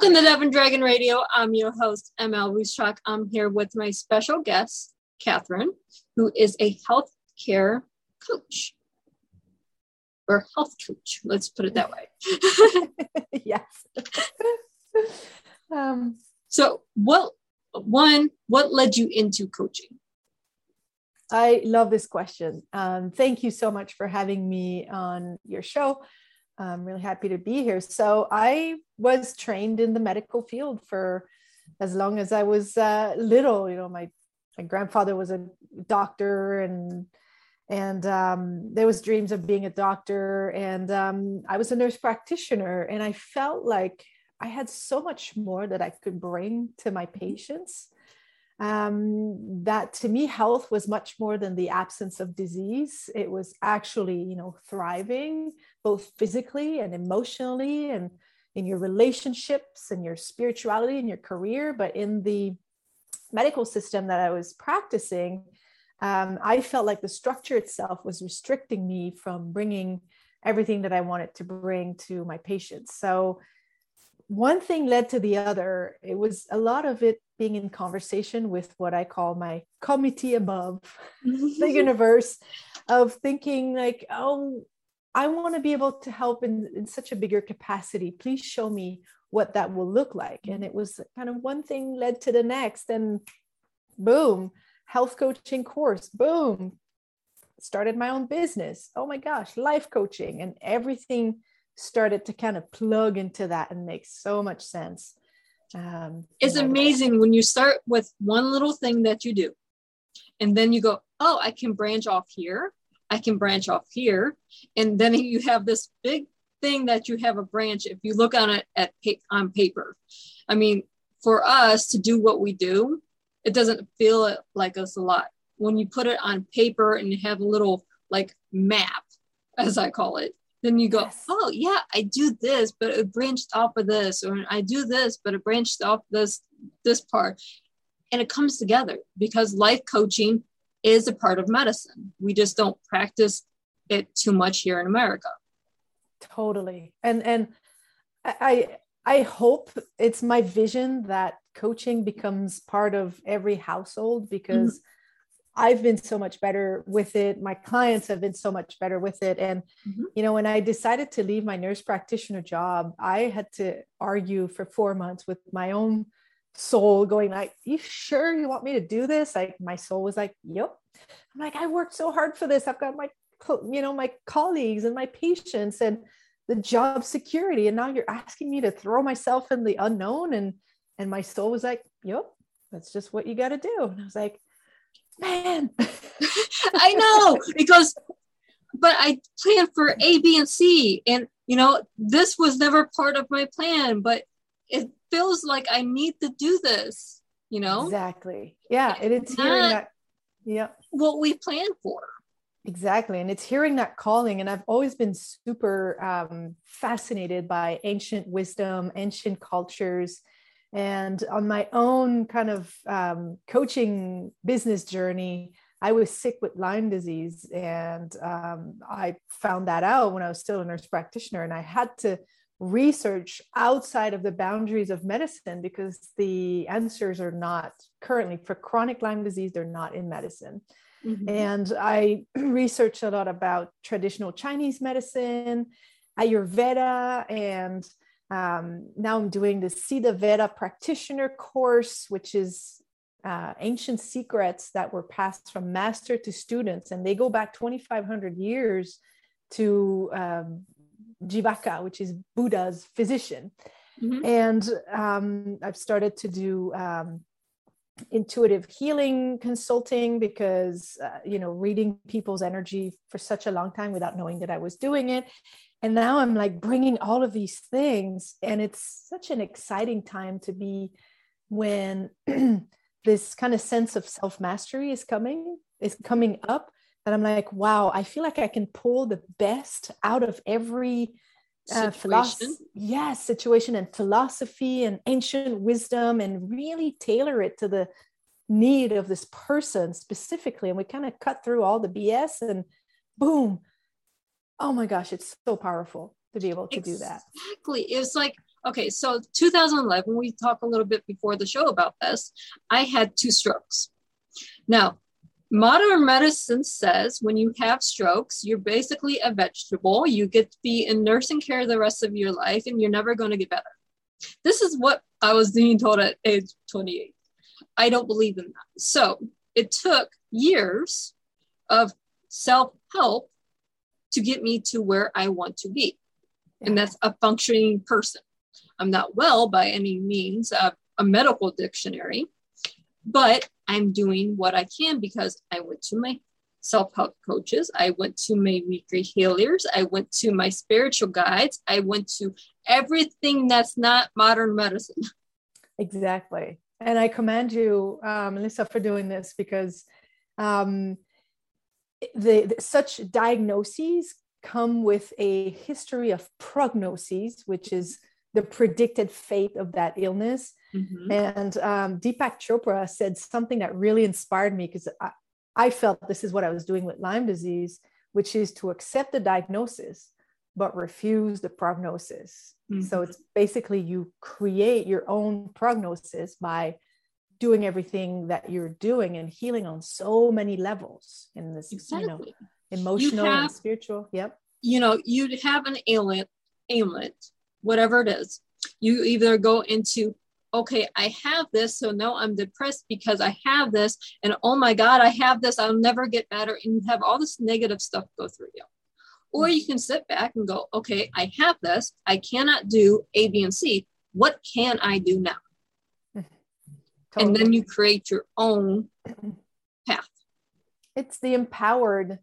Welcome to Dove and Dragon Radio. I'm your host, ML Ruscsak. I'm here with my special guest, Catherine, who is a healthcare coach or health coach. Let's put it that way. yes. um, so, what one? What led you into coaching? I love this question. Um, thank you so much for having me on your show. I'm really happy to be here. So, I was trained in the medical field for as long as I was uh, little. You know, my my grandfather was a doctor, and and um, there was dreams of being a doctor. And um, I was a nurse practitioner, and I felt like I had so much more that I could bring to my patients um, that to me health was much more than the absence of disease. It was actually you know thriving both physically and emotionally and in your relationships and your spirituality and your career. But in the medical system that i was practicing um, i felt like the structure itself was restricting me from bringing everything that i wanted to bring to my patients. So one thing led to the other. It was a lot of it being in conversation with what I call my committee above the universe of thinking like, oh, I want to be able to help in, in such a bigger capacity. Please show me what that will look like. And it was kind of one thing led to the next. And boom, health coaching course, boom, started my own business. Oh my gosh, life coaching and everything started to kind of plug into that and make so much sense. Um, it's amazing when you start with one little thing that you do, and then you go, oh, I can branch off here. I can branch off here. And then you have this big thing that you have a branch if you look on it at on paper. I mean, for us to do what we do, it doesn't feel like us a lot. When you put it on paper and you have a little like map, as I call it, then you go, yes. oh yeah, I do this, but it branched off of this, or I do this, but it branched off this this part, and it comes together because life coaching is a part of medicine. We just don't practice it too much here in America. Totally, and and I I hope it's my vision that coaching becomes part of every household because. Mm-hmm I've been so much better with it. My clients have been so much better with it. And, mm-hmm. you know, when I decided to leave my nurse practitioner job, I had to argue for four months with my own soul going like, you sure you want me to do this? Like my soul was like, yep. I'm like, I worked so hard for this. I've got my, you know, my colleagues and my patients and the job security. And now you're asking me to throw myself in the unknown. And, and my soul was like, yep, that's just what you got to do. And I was like, man. I know because, but I planned for A, B, and C, and you know this was never part of my plan, but it feels like I need to do this. You know exactly. Yeah, and it's hearing that. Yeah, what we planned for. Exactly. And it's hearing that calling. And I've always been super um, fascinated by ancient wisdom, ancient cultures, and on my own kind of um, coaching business journey, I was sick with Lyme disease. And um, I found that out when I was still a nurse practitioner. And I had to research outside of the boundaries of medicine because the answers are not currently for chronic Lyme disease, they're not in medicine. Mm-hmm. And I researched a lot about traditional Chinese medicine, Ayurveda, and um, now I'm doing the Siddha Veda practitioner course, which is uh, ancient secrets that were passed from master to students, and they go back 2,500 years to um, Jivaka, which is Buddha's physician. Mm-hmm. And um, I've started to do um, intuitive healing consulting because uh, you know reading people's energy for such a long time without knowing that i was doing it and now i'm like bringing all of these things and it's such an exciting time to be when this kind of sense of self mastery is coming is coming up that i'm like wow i feel like i can pull the best out of every uh, philosophy yes situation and philosophy and ancient wisdom and really tailor it to the need of this person specifically. And we kind of cut through all the bs and boom oh my gosh, it's so powerful to be able to exactly. do that. Exactly. It's like Okay, so 2011, we talked a little bit before the show about this. I had two strokes. Now, modern medicine says when you have strokes, you're basically a vegetable. You get to be in nursing care the rest of your life and you're never going to get better. This is what I was being told at age 28. I don't believe in that. So it took years of self help to get me to where I want to be. And that's a functioning person. I'm not well by any means, uh, a medical dictionary, but I'm doing what I can because I went to my self help coaches, I went to my weekly healers, I went to my spiritual guides, I went to everything that's not modern medicine. Exactly. And I commend you, um, Melissa, for doing this because um, the, the, such diagnoses come with a history of prognoses, which is the predicted fate of that illness. Mm-hmm. And um, Deepak Chopra said something that really inspired me because I, I felt this is what I was doing with Lyme disease, which is to accept the diagnosis, but refuse the prognosis. Mm-hmm. So it's basically you create your own prognosis by doing everything that you're doing and healing on so many levels in this, exactly. you know, emotional have, and spiritual. Yep. You know, you have an ailment, ailment, whatever it is. You either go into, okay, I have this, so now I'm depressed because I have this, and oh my God, I have this, I'll never get better, and you have all this negative stuff go through you. Or you can sit back and go, okay, I have this, I cannot do A, B, and C. What can I do now? Totally. And then you create your own path. It's the empowered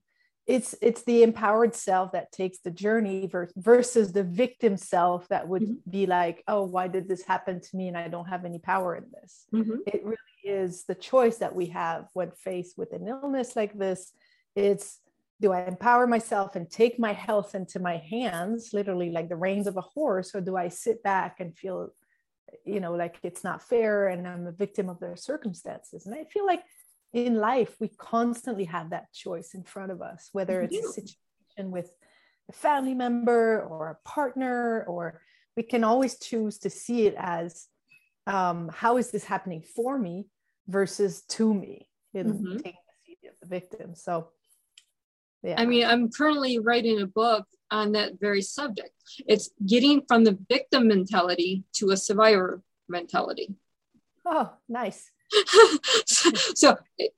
it's it's the empowered self that takes the journey versus the victim self that would mm-hmm. be like oh why did this happen to me and i don't have any power in this mm-hmm. it really is the choice that we have when faced with an illness like this it's do i empower myself and take my health into my hands literally like the reins of a horse or do i sit back and feel you know like it's not fair and i'm a victim of their circumstances. And i feel like in life we constantly have that choice in front of us whether it's a situation with a family member or a partner or we can always choose to see it as um, how is this happening for me versus to me in mm-hmm. taking the seat of the victim. So yeah. I mean i'm currently writing a book on that very subject it's getting from the victim mentality to a survivor mentality oh nice so it,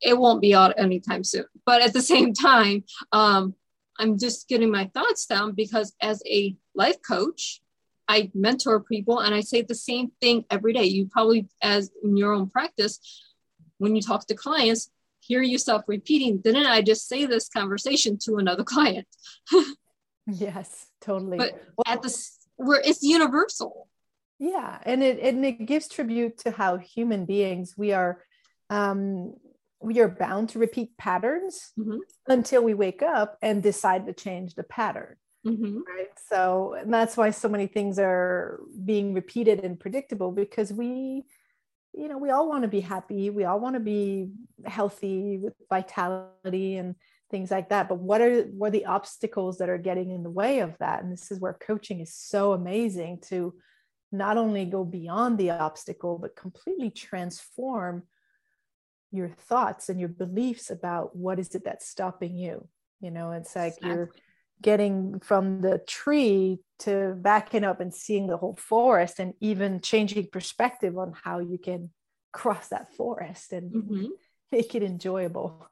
it, won't be out anytime soon. But at the same time, um, I'm just getting my thoughts down because as a life coach, I mentor people and I say the same thing every day. You probably, as in your own practice, when you talk to clients, hear yourself repeating, didn't I just say this conversation to another client? yes, totally. But at the where it's universal yeah and it and it gives tribute to how human beings we are um we are bound to repeat patterns mm-hmm. until we wake up and decide to change the pattern mm-hmm. right so that's why so many things are being repeated and predictable because we you know we all want to be happy we all want to be healthy with vitality and things like that but what are what are the obstacles that are getting in the way of that and this is where coaching is so amazing to not only go beyond the obstacle, but completely transform your thoughts and your beliefs about what is it that's stopping you. You know, it's like exactly. you're getting from the tree to backing up and seeing the whole forest and even changing perspective on how you can cross that forest and mm-hmm. make it enjoyable.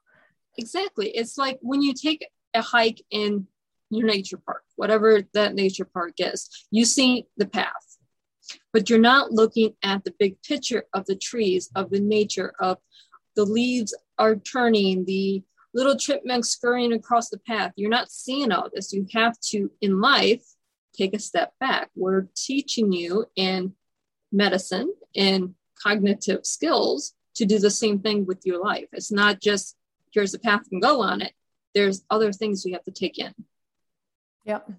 Exactly. It's like when you take a hike in your nature park, whatever that nature park is, you see the path but you're not looking at the big picture of the trees, of the nature, of the leaves are turning, the little chipmunks scurrying across the path. You're not seeing all this. You have to, in life, take a step back. We're teaching you in medicine and cognitive skills to do the same thing with your life. It's not just here's a path and go on it. There's other things you have to take in. Yep,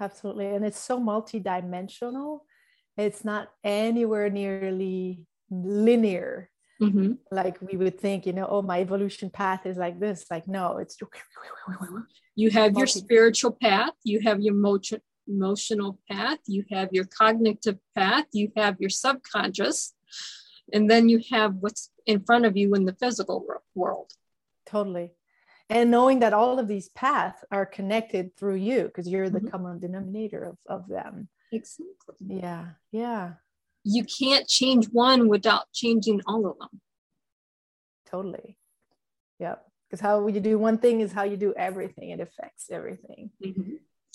absolutely. And it's so multidimensional it's not anywhere nearly linear mm-hmm. like we would think you know oh my evolution path is like this like no it's you have your spiritual path you have your emotion emotional path, you have your cognitive path, you have your subconscious, and then you have what's in front of you in the physical world. Totally. And knowing that all of these paths are connected through you because you're the mm-hmm. common denominator of, of them. Exactly. Yeah. Yeah. You can't change one without changing all of them. Totally. Yep. Because how you do one thing is how you do everything. It affects everything. Mm-hmm.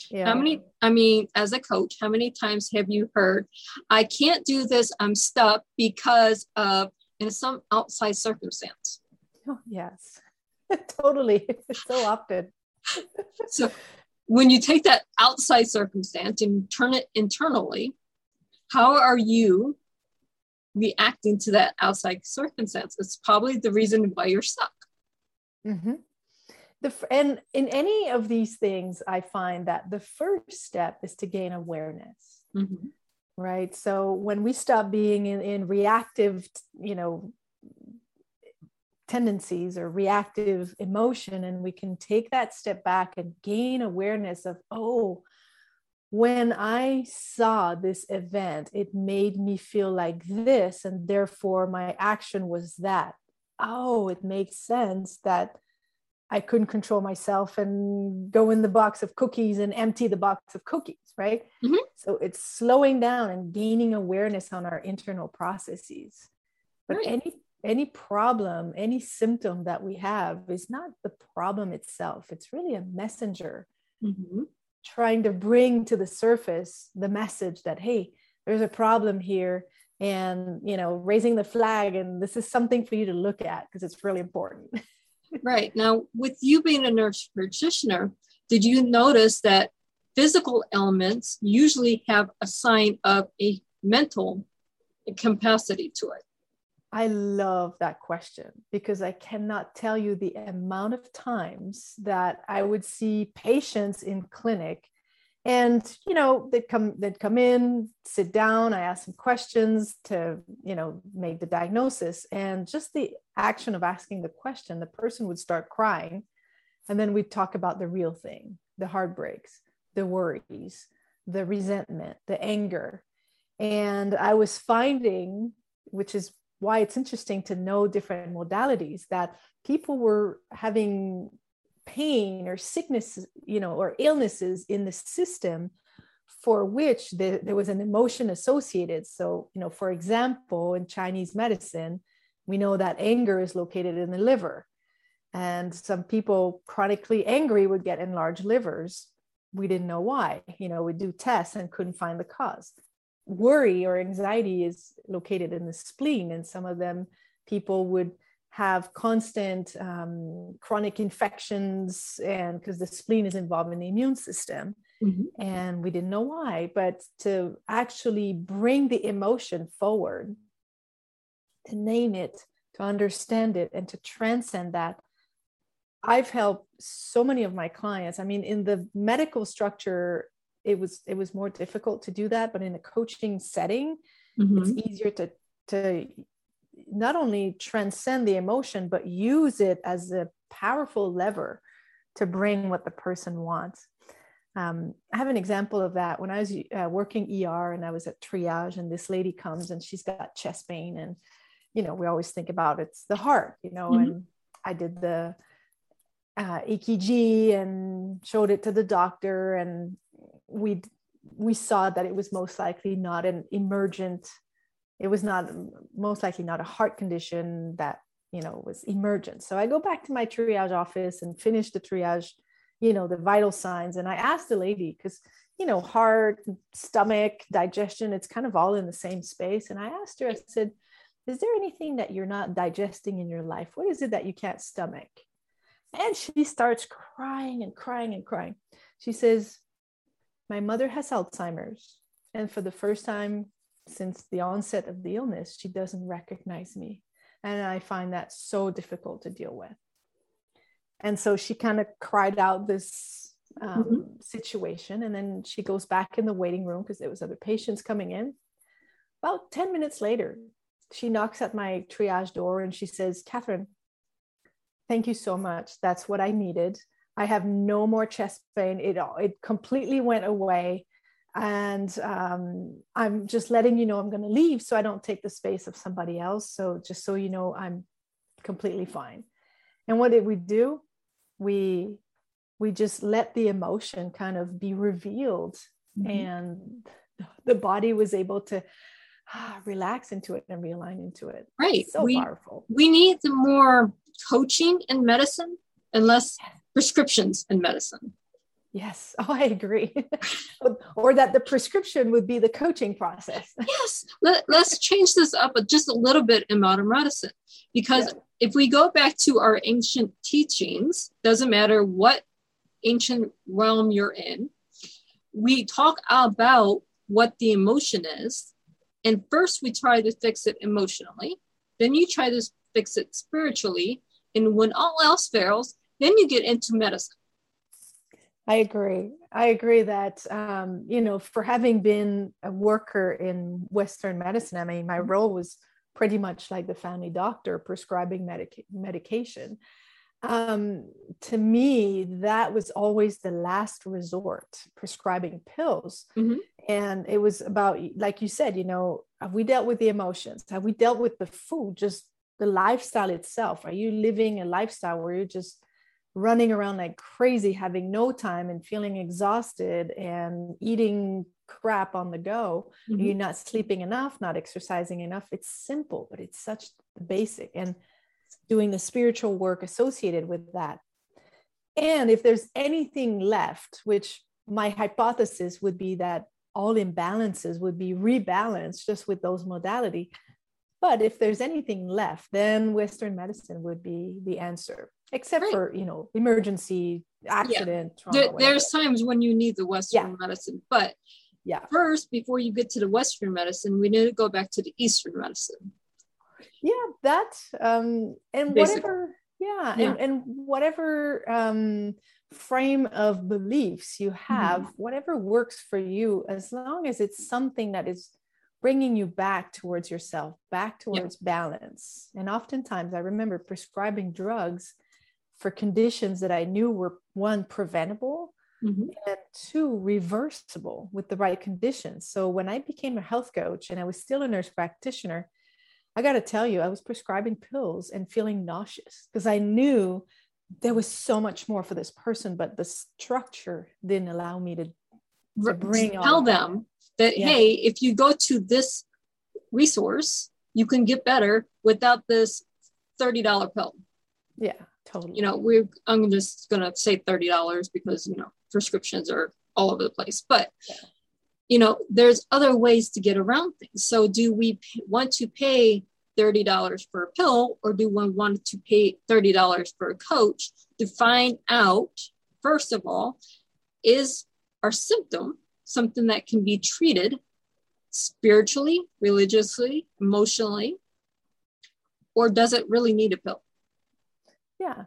Yeah. How many, I mean, as a coach, how many times have you heard, I can't do this, I'm stuck because of in some outside circumstance? Oh, yes, totally. so often. so when you take that outside circumstance and turn it internally, how are you reacting to that outside circumstance? It's probably the reason why you're stuck. Mm-hmm. The, and in any of these things, I find that the first step is to gain awareness. Mm-hmm. Right. So when we stop being in, in reactive, you know, tendencies or reactive emotion, and we can take that step back and gain awareness of, oh, when I saw this event, it made me feel like this, and therefore my action was that. Oh, it makes sense that I couldn't control myself and go in the box of cookies and empty the box of cookies, right? Mm-hmm. So it's slowing down and gaining awareness on our internal processes. But right. any any problem, any symptom that we have is not the problem itself. It's really a messenger mm-hmm. trying to bring to the surface the message that hey, there's a problem here and you know raising the flag and this is something for you to look at because it's really important right. Now, with you being a nurse practitioner, did you notice that physical elements usually have a sign of a mental capacity to it? I love that question because I cannot tell you the amount of times that I would see patients in clinic and you know they'd come they'd come in sit down i ask some questions to you know make the diagnosis. And just the action of asking the question the person would start crying. And then we'd talk about the real thing the heartbreaks the worries the resentment the anger. And i was finding which is why it's interesting to know different modalities that people were having pain or sickness, you know, or illnesses in the system for which there, there was an emotion associated. So, you know, for example, in Chinese medicine, we know that anger is located in the liver. And some people chronically angry would get enlarged livers. We didn't know why. You know, we do tests and couldn't find the cause. Worry or anxiety is located in the spleen, and some of them people would have constant um, chronic infections and because the spleen is involved in the immune system mm-hmm. and we didn't know why but to actually bring the emotion forward to name it to understand it and to transcend that i've helped so many of my clients i mean in the medical structure it was it was more difficult to do that but in a coaching setting mm-hmm. it's easier to to not only transcend the emotion, but use it as a powerful lever to bring what the person wants. Um, I have an example of that when I was uh, working ER and I was at triage, and this lady comes and she's got chest pain, and you know we always think about it's the heart, you know. Mm-hmm. And I did the uh, EKG and showed it to the doctor, and we we saw that it was most likely not an emergent it was not most likely not a heart condition that you know was emergent. So i go back to my triage office and finish the triage you know the vital signs and i asked the lady because you know heart stomach digestion it's kind of all in the same space. And i asked her i said is there anything that you're not digesting in your life? What is it that you can't stomach? And she starts crying and crying and crying. She says my mother has alzheimer's and for the first time since the onset of the illness, she doesn't recognize me. And I find that so difficult to deal with. And so she kind of cried out this um, mm-hmm. situation. And then she goes back in the waiting room because there was other patients coming in. About 10 minutes later, she knocks at my triage door and she says, Catherine, thank you so much. That's what I needed. I have no more chest pain. It, it completely went away. And um, i'm just letting you know i'm going to leave so i don't take the space of somebody else. So just so you know i'm completely fine. And what did we do? We we just let the emotion kind of be revealed. Mm-hmm. and the body was able to ah, relax into it and realign into it. Right. So we, powerful. we need more coaching in medicine and less prescriptions in medicine Yes, oh, I agree. or that the prescription would be the coaching process. yes, Let, us change this up just a little bit in modern medicine. Because yeah. if we go back to our ancient teachings, doesn't matter what ancient realm you're in, we talk about what the emotion is. And first, we try to fix it emotionally. Then you try to fix it spiritually. And when all else fails, then you get into medicine I agree. I agree that, um, you know, for having been a worker in Western medicine, I mean, my role was pretty much like the family doctor prescribing medic- medication. Um, to me, that was always the last resort, prescribing pills. Mm-hmm. And it was about, like you said, you know, have we dealt with the emotions? Have we dealt with the food, just the lifestyle itself? Are you living a lifestyle where you're just running around like crazy, having no time and feeling exhausted and eating crap on the go. Mm-hmm. You're not sleeping enough, not exercising enough. It's simple, but it's such basic and doing the spiritual work associated with that. And if there's anything left, which my hypothesis would be that all imbalances would be rebalanced just with those modality. But if there's anything left, then Western medicine would be the answer except right. for you know emergency accident yeah. there, there's times when you need the western yeah. medicine but yeah first before you get to the western medicine we need to go back to the eastern medicine yeah that um and Basically. whatever yeah, yeah, And, and whatever um frame of beliefs you have mm-hmm. whatever works for you as long as it's something that is bringing you back towards yourself back towards balance and oftentimes i remember prescribing drugs for conditions that I knew were one preventable mm-hmm. and two reversible with the right conditions. So when I became a health coach and I was still a nurse practitioner, I got to tell you, I was prescribing pills and feeling nauseous because I knew there was so much more for this person, but the structure didn't allow me to, to bring tell them that yeah. hey, if you go to this resource, you can get better without this $30 pill. Yeah. Totally. You know, we're I'm just gonna say thirty dollars because you know prescriptions are all over the place. But yeah. you know, there's other ways to get around things. So, do we p- want to pay thirty dollars for a pill, or do we want to pay thirty dollars for a coach to find out first of all, is our symptom something that can be treated spiritually, religiously, emotionally, or does it really need a pill? Yeah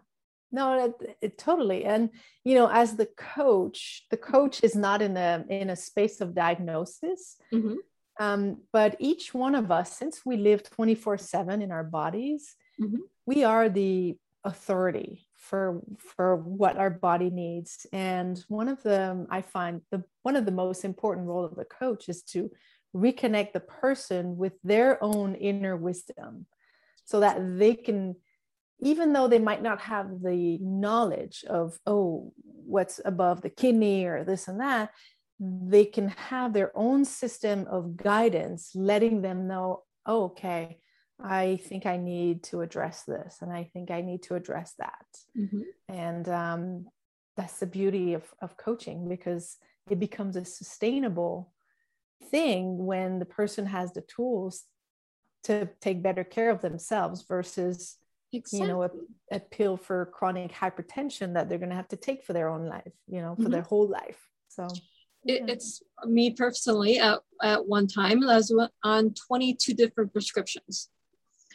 no it, it, totally and you know as the coach the coach is not in a in a space of diagnosis mm-hmm. um, but each one of us since we live 24 7 in our bodies mm-hmm. we are the authority for for what our body needs and one of them i find the one of the most important role of the coach is to reconnect the person with their own inner wisdom so that they can even though they might not have the knowledge of oh what's above the kidney or this and that they can have their own system of guidance letting them know oh, okay i think i need to address this and i think i need to address that mm-hmm. and um, that's the beauty of, of coaching because it becomes a sustainable thing when the person has the tools to take better care of themselves versus exactly. you know a, a, pill for chronic hypertension that they're going to have to take for their own life you know for mm-hmm. their whole life so yeah. it, it's me personally at, at one time i was on 22 different prescriptions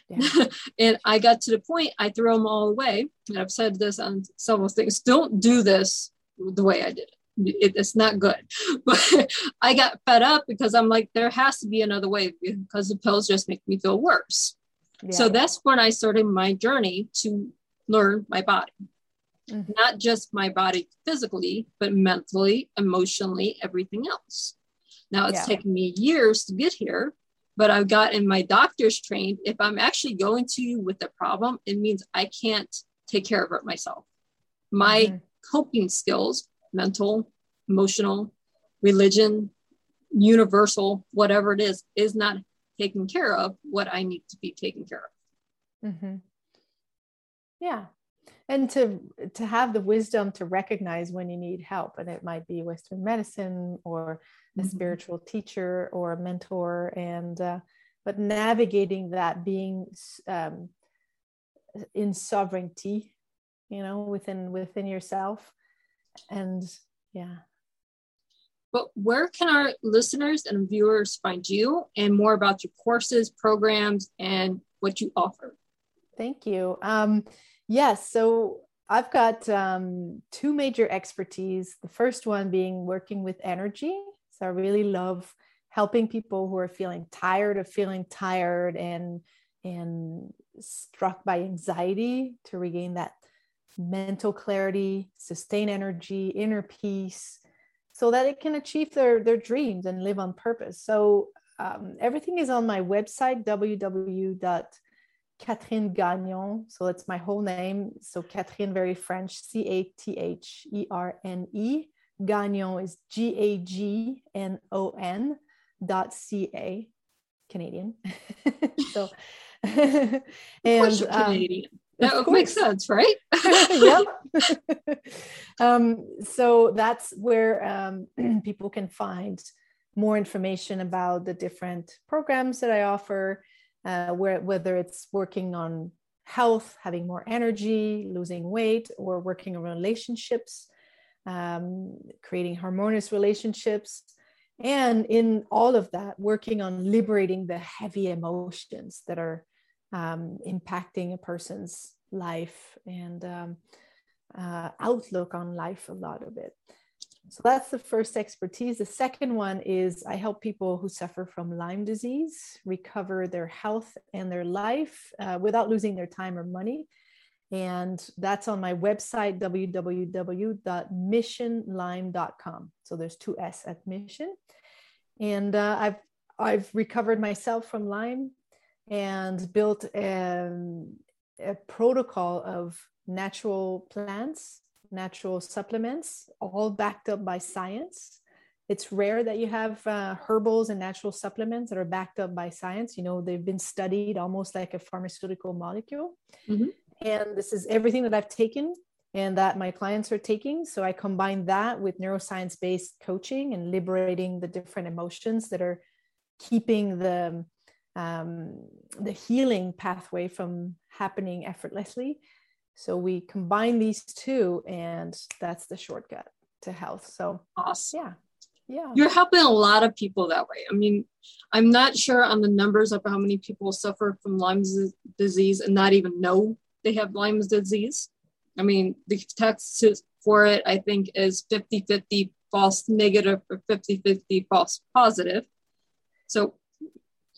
yeah. and i got to the point i threw them all away and i've said this on several things don't do this the way i did it it, it's not good. But I got fed up because I'm like, there has to be another way because the pills just make me feel worse. So that's when I started my journey to learn my body. Mm-hmm. Not just my body physically, but mentally, emotionally, everything else. Now it's Yeah. taken me years to get here, but I've gotten my doctors trained. If I'm actually going to you with a problem, it means I can't take care of it myself. My Mhm. coping skills, mental, emotional, religion, universal, whatever it is, is not taking care of what I need to be taken care of. hmm Yeah. And to to have the wisdom to recognize when you need help, and it might be Western medicine or a Mhm. spiritual teacher or a mentor, and uh, but navigating that being um, in sovereignty, you know, within within yourself, and yeah. But where can our listeners and viewers find you and more about your courses, programs, and what you offer? Thank you. Um, yes, so I've got um, two major expertise. The first one being working with energy. So I really love helping people who are feeling tired of feeling tired and and struck by anxiety to regain that mental clarity, sustain energy, inner peace, so that it can achieve their their dreams and live on purpose. So um, everything is on my website www Catherine Gagnon. So that's my whole name. So Catherine, very French, C A T H E R N E. Gagnon is G A G N O N dot C A, Canadian. so, and Of course you're um, Canadian. of That would make sense, right? yep. um, so that's where um, people can find more information about the different programs that I offer, uh, where, whether it's working on health, having more energy, losing weight, or working on relationships, um, creating harmonious relationships. And in all of that, working on liberating the heavy emotions that are um, impacting a person's life and um, uh, outlook on life, a lot of it. So that's the first expertise. The second one is I help people who suffer from Lyme disease recover their health and their life uh, without losing their time or money. And that's on my website, www.missionlyme.com. So there's two S at mission. And uh, I've I've recovered myself from Lyme and built um, a protocol of natural plants, natural supplements, all backed up by science. It's rare that you have uh, herbals and natural supplements that are backed up by science. You know, they've been studied almost like a pharmaceutical molecule. Mhm. And this is everything that I've taken and that my clients are taking. So I combine that with neuroscience based coaching and liberating the different emotions that are keeping the um, the healing pathway from happening effortlessly. So we combine these two, and that's the shortcut to health. So Awesome. yeah, yeah, You're helping a lot of people that way. I mean, I'm not sure on the numbers of how many people suffer from Lyme disease and not even know they have Lyme disease. I mean, the text for it, I think, is 50 50 false negative or 50 50 false positive. So,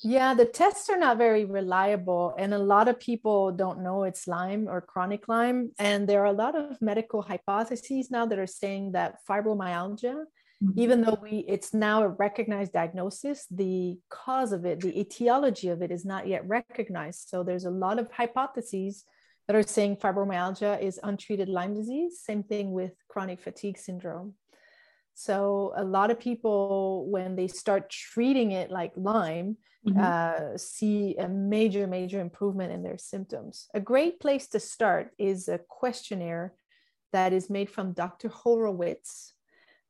yeah. The tests are not very reliable, and a lot of people don't know it's Lyme or chronic Lyme. And there are a lot of medical hypotheses now that are saying that fibromyalgia mm-hmm. even though we it's now a recognized diagnosis the cause of it the etiology of it is not yet recognized so there's a lot of hypotheses that are saying fibromyalgia is untreated lyme disease same thing with chronic fatigue syndrome so a lot of people when they start treating it like lyme Mhm. uh, see a major major improvement in their symptoms a great place to start is a questionnaire that is made from dr horowitz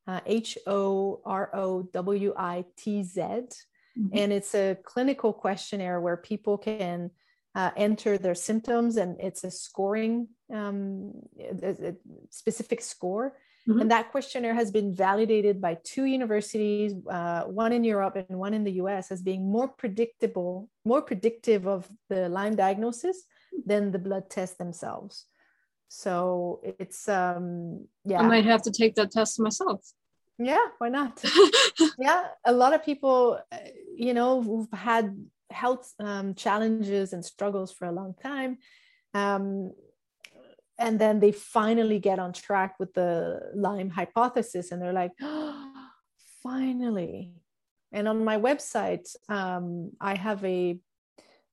uh, H O R O W I T Z. Mhm. And it's a clinical questionnaire where people can uh, enter their symptoms and it's a scoring, um, a, a specific score. Mhm. And that questionnaire has been validated by two universities, uh, one in Europe and one in the US, as being more predictable, more predictive of the Lyme diagnosis than the blood tests themselves. So it's um yeah. I might have to take that test myself. Yeah, why not? yeah, a lot of people, you know, who've had health um, challenges and struggles for a long time, um, and then they finally get on track with the Lyme hypothesis, and they're like, oh, finally, And on my website, um, I have a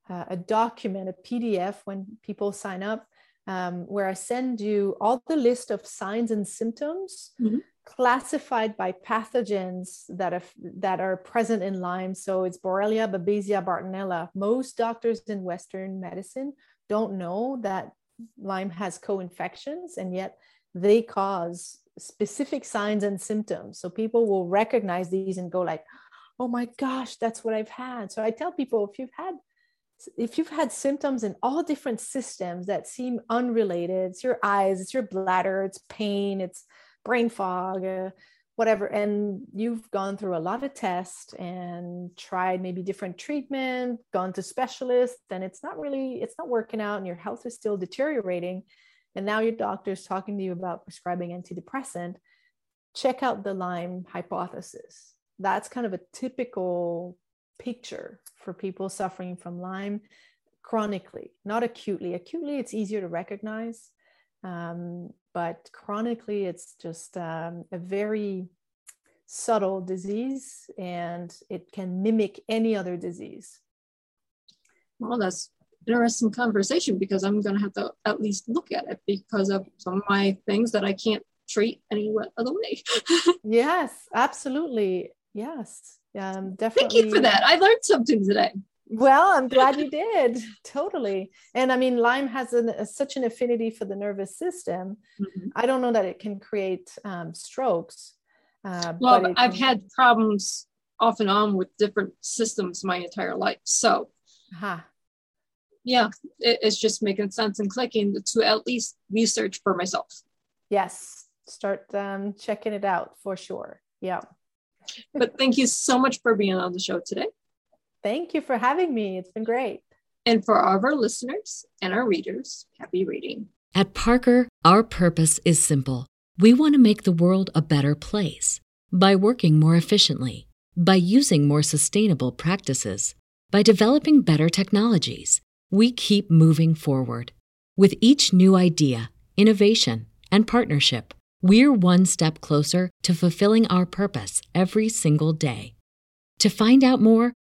uh, a document, a PDF, when people sign up, um, where I send you all the list of signs and symptoms mm-hmm. classified by pathogens that are that are present in Lyme. So it's Borrelia, Babesia, Bartonella. Most doctors in Western medicine don't know that Lyme has co-infections, and yet they cause specific signs and symptoms. So people will recognize these and go like, oh my gosh, that's what I've had. So I tell people if you've had if you've had symptoms in all different systems that seem unrelated, it's your eyes, it's your bladder, it's pain, it's brain fog, uh, whatever, and you've gone through a lot of tests and tried maybe different treatment, gone to specialists, and it's not really, it's not working out, and your health is still deteriorating, and now your doctor is talking to you about prescribing antidepressant. Check out the Lyme hypothesis that's kind of a typical picture for people suffering from Lyme chronically, not acutely. Acutely, it's easier to recognize, um, but chronically, it's just um, a very subtle disease and it can mimic any other disease. Well, that's interesting conversation because I'm going to have to at least look at it because of some of my things that I can't treat any other way. yes, absolutely. Yes, um, definitely. Thank you for that. I learned something today. Well, I'm glad you did. totally. And I mean, Lyme has an, a, such an affinity for the nervous system. Mm-hmm. I don't know that it can create um, strokes. Uh, well, I've had problems off and on with different systems my entire life. So, uh-huh. yeah, it, it's just making sense and clicking to at least research for myself. Yes, start um, checking it out for sure. Yeah but thank you so much for being on the show today. Thank you for having me. It's been great. And for all of our listeners and our readers, happy reading. At Parker, our purpose is simple. We want to make the world a better place by working more efficiently, by using more sustainable practices, by developing better technologies. We keep moving forward. With each new idea, innovation, and partnership, we're one step closer to fulfilling our purpose every single day. To find out more,